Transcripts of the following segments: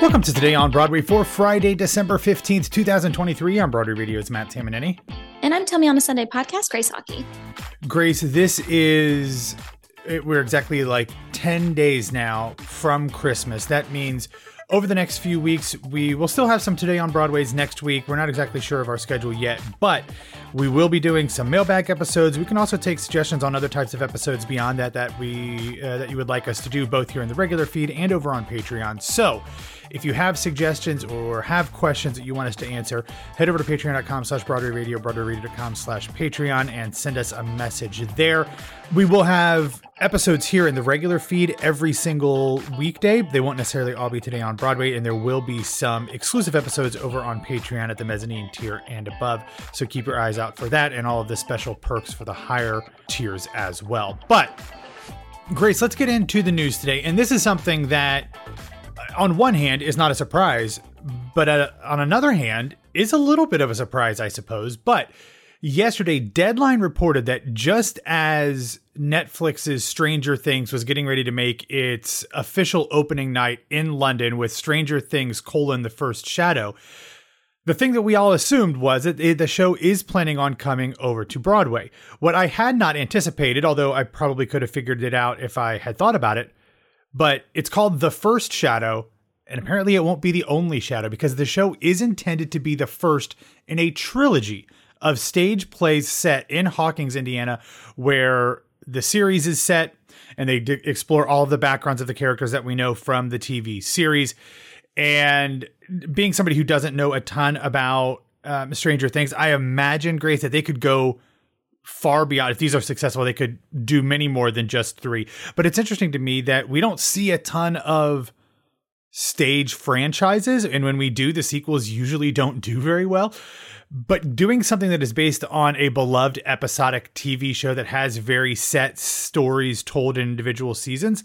Welcome to Today on Broadway for Friday, December 15th, 2023. On Broadway Radio's Matt Tamanini. And I'm Tell Me on a Sunday podcast, Grace Aki. Grace, this is, we're exactly like 10 days now from Christmas. That means over the next few weeks, we will still have some Today on Broadway's next week. We're not exactly sure of our schedule yet, but we will be doing some mailbag episodes. We can also take suggestions on other types of episodes beyond that that we uh, that you would like us to do both here in the regular feed and over on Patreon. So, if you have suggestions or have questions that you want us to answer, head over to patreon.com slash Broadway Radio, broadwayradio.com slash Patreon, and send us a message there. We will have episodes here in the regular feed every single weekday. They won't necessarily all be today on Broadway, and there will be some exclusive episodes over on Patreon at the mezzanine tier and above. So keep your eyes out for that and all of the special perks for the higher tiers as well. But Grace, let's get into the news today. And this is something that on one hand is not a surprise, but uh, on another hand is a little bit of a surprise, I suppose. But yesterday, Deadline reported that just as Netflix's Stranger Things was getting ready to make its official opening night in London with Stranger Things colon the first shadow, the thing that we all assumed was that the show is planning on coming over to Broadway. What I had not anticipated, although I probably could have figured it out if I had thought about it, but it's called The First Shadow, and apparently it won't be the only shadow because the show is intended to be the first in a trilogy of stage plays set in Hawkins, Indiana, where the series is set and they d- explore all the backgrounds of the characters that we know from the TV series. And being somebody who doesn't know a ton about um, Stranger Things, I imagine, Grace, that they could go far beyond if these are successful they could do many more than just three but it's interesting to me that we don't see a ton of stage franchises and when we do the sequels usually don't do very well but doing something that is based on a beloved episodic TV show that has very set stories told in individual seasons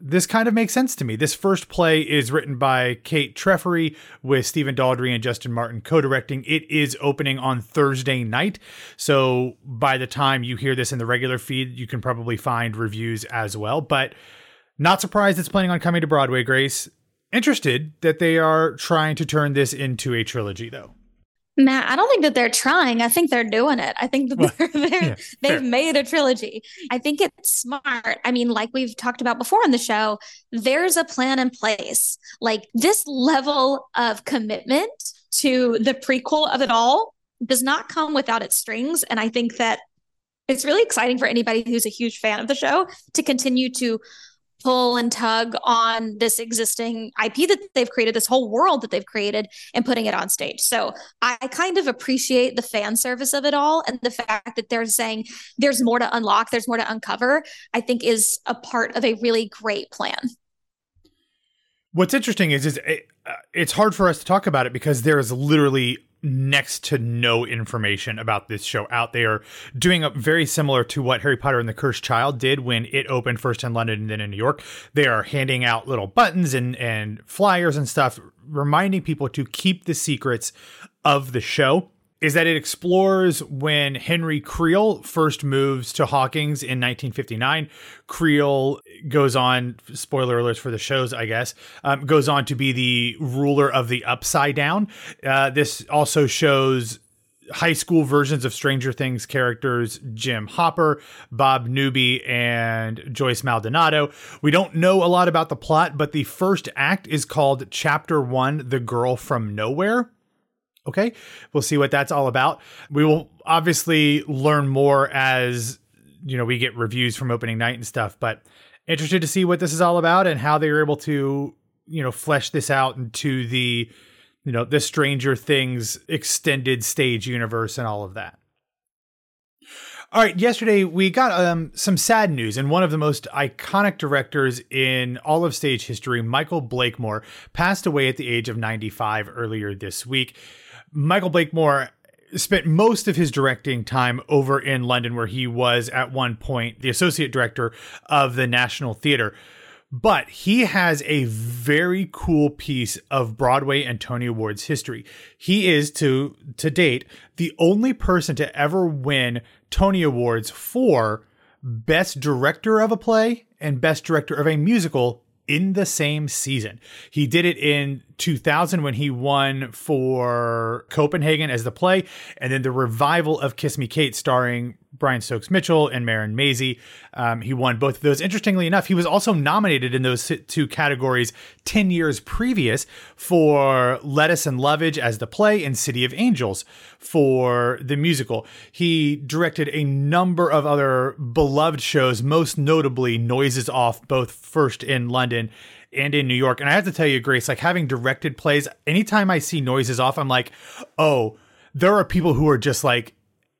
this kind of makes sense to me. This first play is written by Kate Trefry with Stephen Daldry and Justin Martin co-directing. It is opening on Thursday night. So by the time you hear this in the regular feed, you can probably find reviews as well. But not surprised it's planning on coming to Broadway, Grace. Interested that they are trying to turn this into a trilogy though. Matt, I don't think that they're trying. I think they're doing it. I think that they're, they're yeah, they've fair. made a trilogy. I think it's smart. I mean, like we've talked about before on the show, there's a plan in place. Like this level of commitment to the prequel of it all does not come without its strings. And I think that it's really exciting for anybody who's a huge fan of the show to continue to pull and tug on this existing IP that they've created, this whole world that they've created, and putting it on stage. So I kind of appreciate the fan service of it all and the fact that they're saying there's more to unlock, there's more to uncover, I think is a part of a really great plan. What's interesting is, is it, uh, it's hard for us to talk about it because there is literally next to no information about this show out there, doing up very similar to what Harry Potter and the Cursed Child did when it opened first in London and then in New York. They are handing out little buttons and, and flyers and stuff, reminding people to keep the secrets of the show is that it explores when Henry Creel first moves to Hawkins in 1959. Creel goes on, spoiler alerts for the shows, I guess, um, goes on to be the ruler of the Upside Down. Uh, this also shows high school versions of Stranger Things characters Jim Hopper, Bob Newby, and Joyce Maldonado. We don't know a lot about the plot, but the first act is called Chapter One The Girl from Nowhere. Okay, we'll see what that's all about. We will obviously learn more as you know we get reviews from opening night and stuff. But interested to see what this is all about and how they were able to you know flesh this out into the you know the Stranger Things extended stage universe and all of that. All right, yesterday we got um, some sad news, and one of the most iconic directors in all of stage history, Michael Blakemore, passed away at the age of 95 earlier this week. Michael Blakemore spent most of his directing time over in London, where he was at one point the associate director of the National Theatre. But he has a very cool piece of Broadway and Tony Awards history. He is to to date the only person to ever win Tony Awards for Best Director of a Play and Best Director of a Musical in the same season. He did it in 2000 when he won for Copenhagen as the play, and then the revival of Kiss Me Kate starring Brian Stokes Mitchell and Marin Mazzie. Um, he won both of those. Interestingly enough, he was also nominated in those two categories 10 years previous for Lettuce and Lovage as the play and City of Angels for the musical. He directed a number of other beloved shows, most notably Noises Off, both first in London and in New York. And I have to tell you, Grace, like having directed plays, anytime I see Noises Off, I'm like, oh, there are people who are just like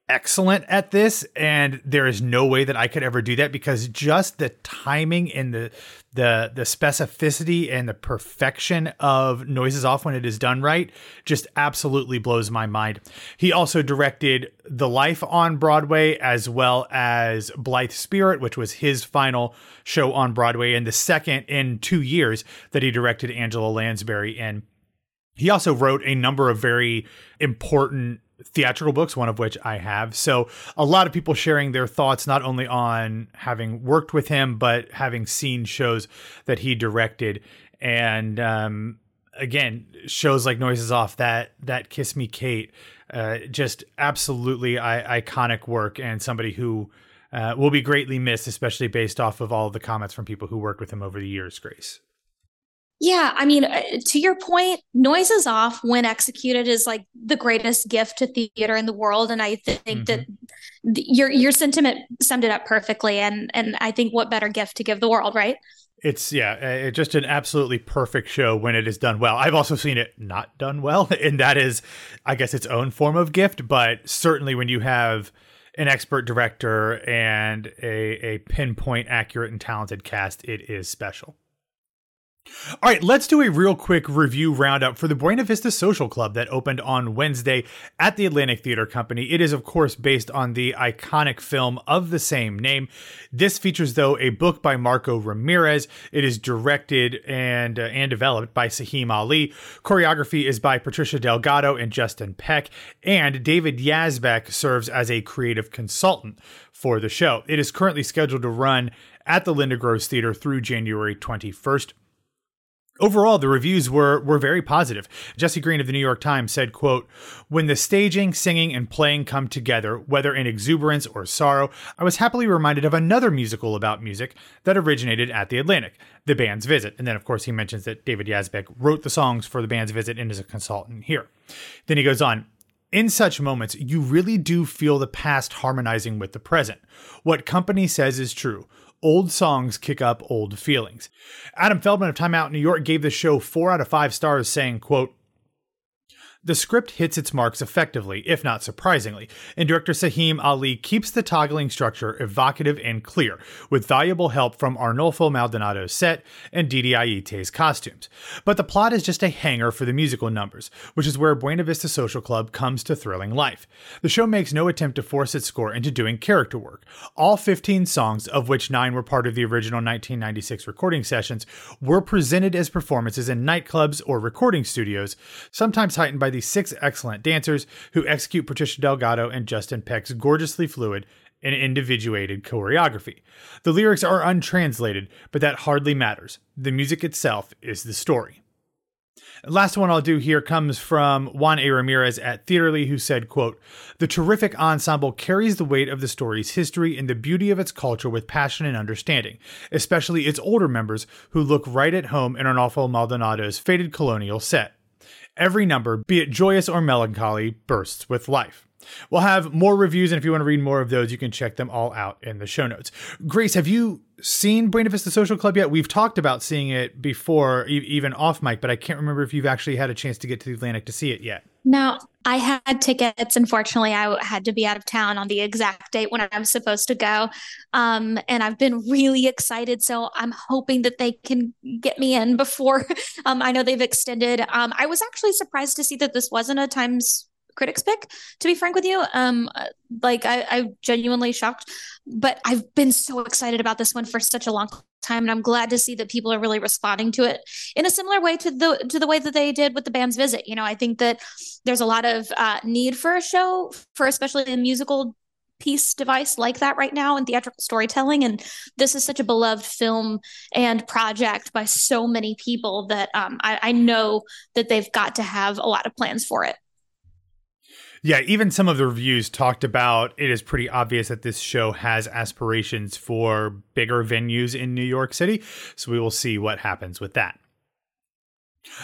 excellent at this and there is no way that I could ever do that because just the timing and the the the specificity and the perfection of noises off when it is done right just absolutely blows my mind. He also directed The Life on Broadway as well as Blithe Spirit which was his final show on Broadway and the second in 2 years that he directed Angela Lansbury in. He also wrote a number of very important theatrical books, one of which I have. So a lot of people sharing their thoughts, not only on having worked with him, but having seen shows that he directed. And um, again, shows like Noises Off, that that Kiss Me Kate, uh, just absolutely I- iconic work, and somebody who uh, will be greatly missed, especially based off of all of the comments from people who worked with him over the years. Grace. Yeah, I mean, uh, to your point, noises off when executed is like the greatest gift to theater in the world, and I think mm-hmm. that your your sentiment summed it up perfectly. And and I think what better gift to give the world, right? It's yeah, it's just an absolutely perfect show when it is done well. I've also seen it not done well, and that is, I guess, its own form of gift. But certainly, when you have an expert director and a a pinpoint accurate and talented cast, it is special. All right, let's do a real quick review roundup for the Buena Vista Social Club that opened on Wednesday at the Atlantic Theater Company. It is, of course, based on the iconic film of the same name. This features, though, a book by Marco Ramirez. It is directed and uh, and developed by Saheem Ali. Choreography is by Patricia Delgado and Justin Peck, and David Yazbek serves as a creative consultant for the show. It is currently scheduled to run at the Linda Gross Theater through January 21st. Overall, the reviews were were very positive. Jesse Green of the New York Times said, quote, When the staging, singing, and playing come together, whether in exuberance or sorrow, I was happily reminded of another musical about music that originated at the Atlantic, The Band's Visit. And then, of course, he mentions that David Yazbek wrote the songs for The Band's Visit and is a consultant here. Then he goes on, in such moments, you really do feel the past harmonizing with the present. What company says is true old songs kick up old feelings. Adam Feldman of Time Out New York gave the show four out of five stars, saying, quote, the script hits its marks effectively, if not surprisingly, and director Saheem Ali keeps the toggling structure evocative and clear, with valuable help from Arnolfo Maldonado's set and Dede Ayite's costumes. But the plot is just a hanger for the musical numbers, which is where Buena Vista Social Club comes to thrilling life. The show makes no attempt to force its score into doing character work. All 15 songs, of which nine were part of the original 1996 recording sessions, were presented as performances in nightclubs or recording studios, sometimes heightened by the six excellent dancers who execute Patricia Delgado and Justin Peck's gorgeously fluid and individuated choreography. The lyrics are untranslated, but that hardly matters. The music itself is the story. Last one I'll do here comes from Juan A. Ramirez at Theatrely, who said, quote, The terrific ensemble carries the weight of the story's history and the beauty of its culture with passion and understanding, especially its older members who look right at home in Arnolfo Maldonado's faded colonial set. Every number, be it joyous or melancholy, bursts with life. We'll have more reviews, and if you want to read more of those, you can check them all out in the show notes. Grace, have you seen Buena Vista Social Club yet? We've talked about seeing it before, e- even off mic, but I can't remember if you've actually had a chance to get to the Atlantic to see it yet. No, I had tickets. Unfortunately, I had to be out of town on the exact date when I was supposed to go. Um, and I've been really excited. So I'm hoping that they can get me in before. Um, I know they've extended. Um, I was actually surprised to see that this wasn't a Times critics pick to be frank with you um like I, I genuinely shocked but i've been so excited about this one for such a long time and i'm glad to see that people are really responding to it in a similar way to the to the way that they did with the band's visit you know i think that there's a lot of uh, need for a show for especially a musical piece device like that right now in theatrical storytelling. And this is such a beloved film and project by so many people that um, I, I know that they've got to have a lot of plans for it. Yeah, even some of the reviews talked about it is pretty obvious that this show has aspirations for bigger venues in New York City. So we will see what happens with that.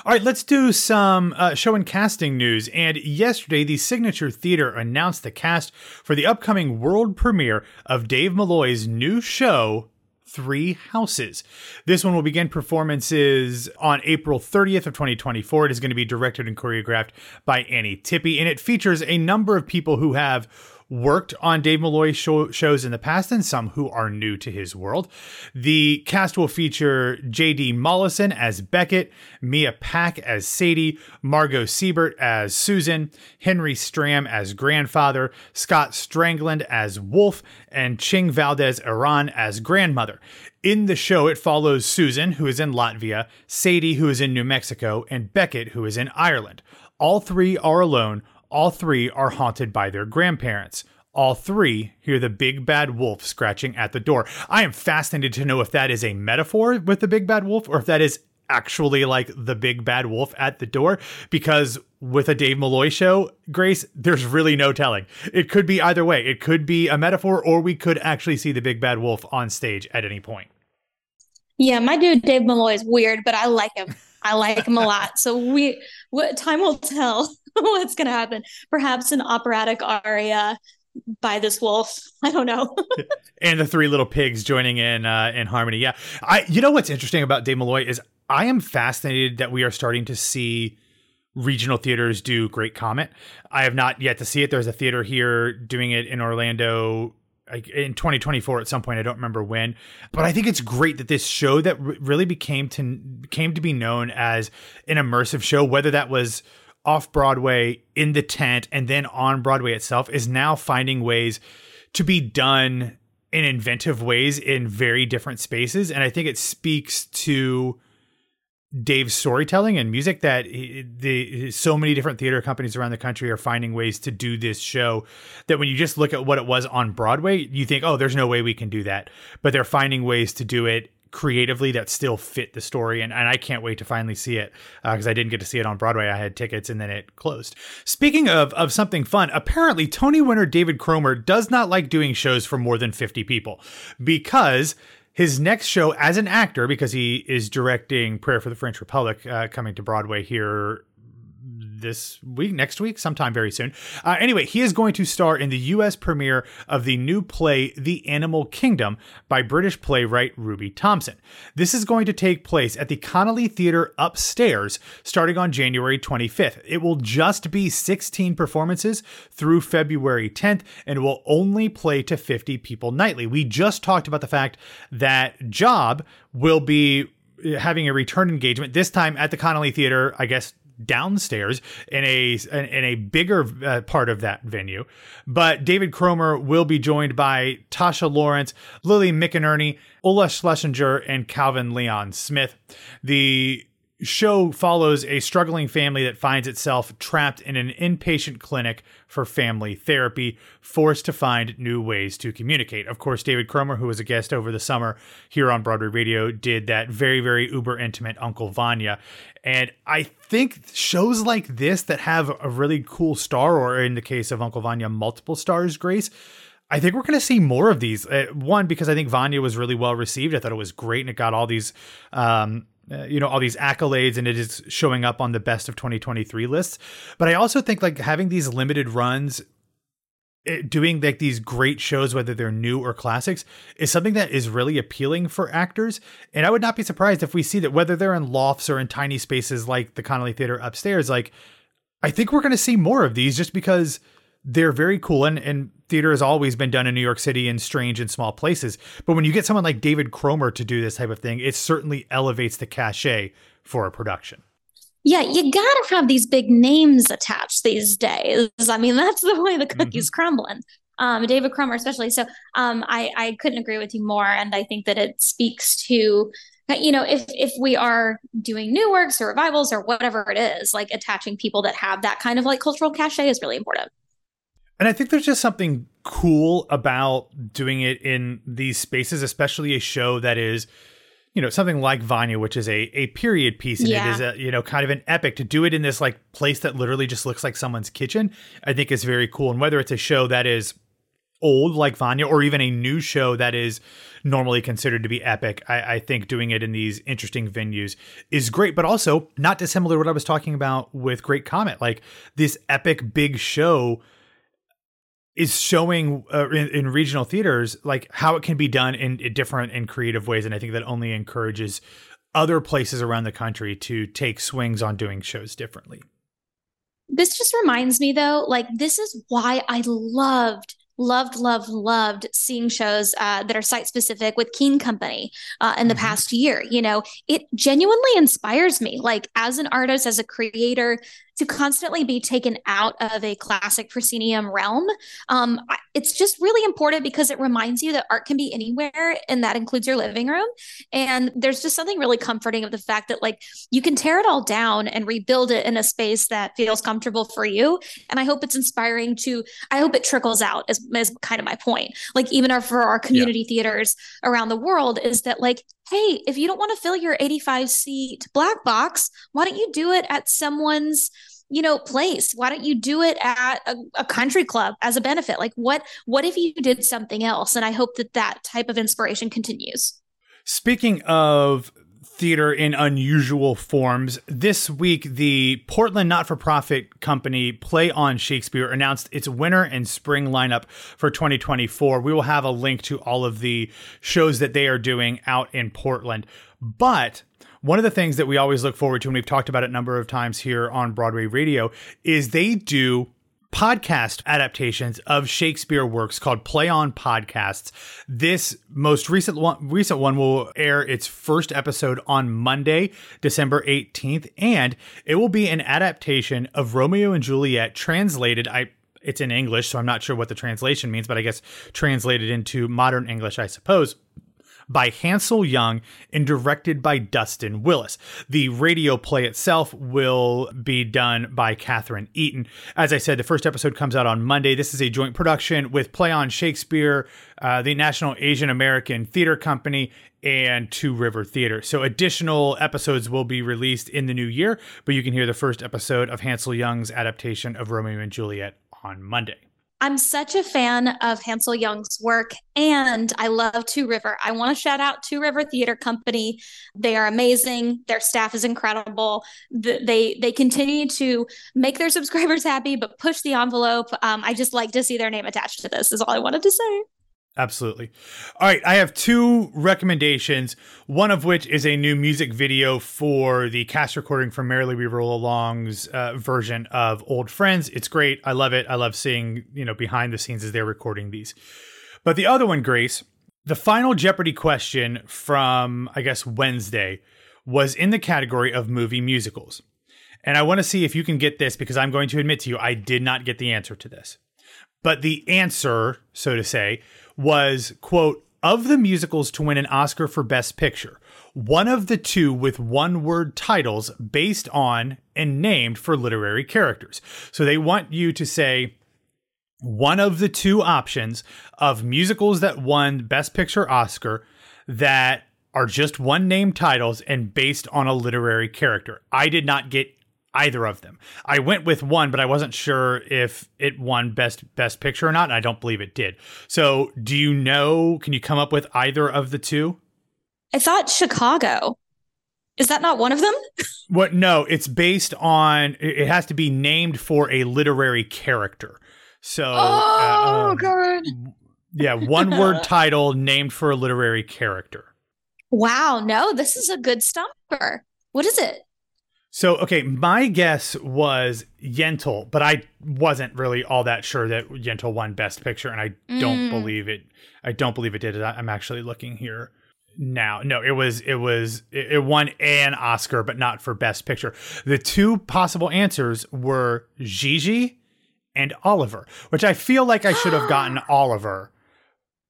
All right, let's do some uh, show and casting news. And yesterday, the Signature Theater announced the cast for the upcoming world premiere of Dave Malloy's new show, Three Houses. This one will begin performances on April 30th of 2024. It is going to be directed and choreographed by Annie Tippe, and it features a number of people who have worked on Dave Malloy show, shows in the past and some who are new to his world. The cast will feature J.D. Mollison as Beckett, Mia Pak as Sadie, Margot Siebert as Susan, Henry Stram as grandfather, Scott Stangland as Wolf, and Ching Valdes-Aran as grandmother. In the show, it follows Susan, who is in Latvia, Sadie, who is in New Mexico, and Beckett, who is in Ireland. All three are alone, all three are haunted by their grandparents. All three hear the big bad wolf scratching at the door. I am fascinated to know if that is a metaphor with the big bad wolf or if that is actually like the big bad wolf at the door because with a Dave Malloy show, Grace, there's really no telling. It could be either way. It could be a metaphor or we could actually see the big bad wolf on stage at any point. Yeah, my dude Dave Malloy is weird, but I like him. I like him a lot. So we what time will tell what's going to happen. Perhaps an operatic aria by this wolf. I don't know. and the three little pigs joining in uh, in harmony. Yeah, I. You know what's interesting about Dave Malloy is I am fascinated that we are starting to see regional theaters do Great Comet. I have not yet to see it. There's a theater here doing it in Orlando in 2024 at some point i don't remember when but i think it's great that this show that r- really became to came to be known as an immersive show whether that was off Broadway in the tent and then on Broadway itself is now finding ways to be done in inventive ways in very different spaces. And I think it speaks to Dave's storytelling and music that he, the so many different theater companies around the country are finding ways to do this show that when you just look at what it was on Broadway, you think, oh, there's no way we can do that. But they're finding ways to do it creatively that still fit the story and, and i can't wait to finally see it because uh, i didn't get to see it on broadway i had tickets and then it closed speaking of, of something fun apparently tony winner david cromer does not like doing shows for more than 50 people because his next show as an actor because he is directing prayer for the french republic uh, coming to broadway here this week, next week, sometime very soon. Uh, anyway, he is going to star in the U.S. premiere of the new play, The Animal Kingdom, by British playwright Ruby Thomas. This is going to take place at the Connolly Theater upstairs starting on January 25th. It will just be 16 performances through February 10th and will only play to 50 people nightly. We just talked about the fact that Job will be having a return engagement this time at the Connolly Theater, I guess downstairs in a in a bigger uh, part of that venue. But David Cromer will be joined by Tasha Lawrence, Lily McInerney, Ola Schlesinger, and Calvin Leon Smith. The show follows a struggling family that finds itself trapped in an inpatient clinic for family therapy, forced to find new ways to communicate. Of course, David Cromer, who was a guest over the summer here on Broadway Radio, did that very, very uber intimate Uncle Vanya. And I think shows like this that have a really cool star, or in the case of Uncle Vanya, multiple stars, Grace. I think we're going to see more of these. Uh, one, because I think Vanya was really well received. I thought it was great and it got all these um, uh, you know all these accolades and it is showing up on the best of 2023 lists. But i also think like having these limited runs it, eh, doing like these great shows whether they're new or classics is something that is really appealing for actors. And i would not be surprised if we see that whether they're in lofts or in tiny spaces like the connolly theater upstairs like i think we're going to see more of these just because they're very cool and, and theater has always been done in New York City in strange and small places. But when you get someone like David Cromer to do this type of thing, it certainly elevates the cachet for a production. Yeah, you gotta have these big names attached these days. I mean, that's the way the cookie's mm-hmm. crumbling. Um, David Cromer, especially. So um, I, I couldn't agree with you more. And I think that it speaks to you know if if we are doing new works or revivals or whatever it is like attaching people that have that kind of like cultural cachet is really important and I think there's just something cool about doing it in these spaces, especially a show that is you know something like Vanya, which is a a period piece, and yeah. it is a you know kind of an epic. To do it in this like place that literally just looks like someone's kitchen, I think is very cool. And whether it's a show that is old like Vanya, or even a new show that is normally considered to be epic, I, I think doing it in these interesting venues is great. But also not dissimilar to what I was talking about with Great Comet, like this epic big show is showing uh, in, in, regional theaters like how it can be done in, in, different and creative ways and i think that only encourages other places around the country to take swings on doing shows differently this just reminds me though like this is why i loved loved, loved, loved seeing shows uh, that are site specific with Keen Company uh, in the mm-hmm. past year. You know, it genuinely inspires me. Like as an artist, as a creator, to constantly be taken out of a classic proscenium realm. Um, it's just really important because it reminds you that art can be anywhere, and that includes your living room. And there's just something really comforting of the fact that like you can tear it all down and rebuild it in a space that feels comfortable for you. And I hope it's inspiring to. I hope it trickles out. Is, is kind of my point. Like even our, for our community yeah. theaters around the world, is that like hey, if you don't want to fill your 85 seat black box, why don't you do it at someone's you know place why don't you do it at a, a, country club as a benefit like what what if you did something else and i hope that that type of inspiration continues speaking of theater in unusual forms. This week, the Portland not for profit company Play on Shakespeare announced its winter and spring lineup for 2024. We will have a link to all of the shows that they are doing out in Portland. But one of the things that we always look forward to, and we've talked about it a number of times here on Broadway Radio, is they do podcast adaptations of Shakespeare works called Play on Podcasts. This most recent one, recent one will air its first episode on Monday, December 18th, and it will be an adaptation of Romeo and Juliet translated. I it's in English, so I'm not sure what the translation means, but I guess translated into modern English, I suppose by Hansol Jung and directed by Dustin Willis. The radio play itself will be done by Catherine Eaton. As I said, the first episode comes out on Monday. This is a joint production with Play on Shakespeare, uh, the National Asian American Theater Company, and Two River Theater. So additional episodes will be released in the new year, but you can hear the first episode of Hansol Jung's adaptation of Romeo and Juliet on Monday. I'm such a fan of Hansol Jung's work and I love Two River. I want to shout out Two River Theater Company. They are amazing. Their staff is incredible. They they continue to make their subscribers happy but push the envelope. Um, I just like to see their name attached to this is all I wanted to say. Absolutely. All right, I have two recommendations. One of which is a new music video for the cast recording from Merrily We Roll Along's uh, version of Old Friends. It's great. I love it. I love seeing you know behind the scenes as they're recording these. But the other one, Grace, the final Jeopardy question from I guess Wednesday was in the category of movie musicals, and I want to see if you can get this because I'm going to admit to you I did not get the answer to this. But the answer, so to say, was quote of the musicals to win an Oscar for Best Picture, one of the two with one word titles based on and named for literary characters. So they want you to say one of the two options of musicals that won Best Picture Oscar that are just one name titles and based on a literary character. I did not get either of them. I went with one, but I wasn't sure if it won best best picture or not, and I don't believe it did. So, do you know? Can you come up with either of the two? I thought Chicago. Is that not one of them? what? No, it's based on. It has to be named for a literary character. So, uh, oh uh, um, god, yeah, one word title named for a literary character. Wow, no, this is a good stumper. What is it? So, okay, my guess was Yentl, but I wasn't really all that sure that Yentl won Best Picture, and I mm. don't believe it. I don't believe it did. I'm actually looking here now. No, it was it was it won an Oscar, but not for Best Picture. The two possible answers were Gigi and Oliver, which I feel like I should have gotten Oliver,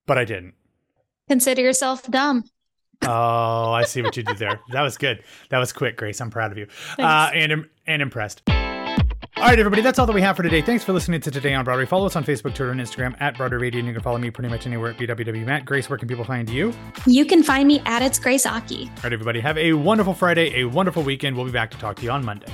but I didn't. Consider yourself dumb oh, I see what you did there. That was good. That was quick, Grace. I'm proud of you uh, and and impressed. All right, everybody, that's all that we have for today. Thanks for listening to Today on Broadway. Follow us on Facebook, Twitter, and Instagram at Broadway Radio, and you can follow me pretty much anywhere at BWW Matt. Grace, where can people find you? You can find me at It's Grace Aki. All right, everybody, have a wonderful Friday, a wonderful weekend. We'll be back to talk to you on Monday.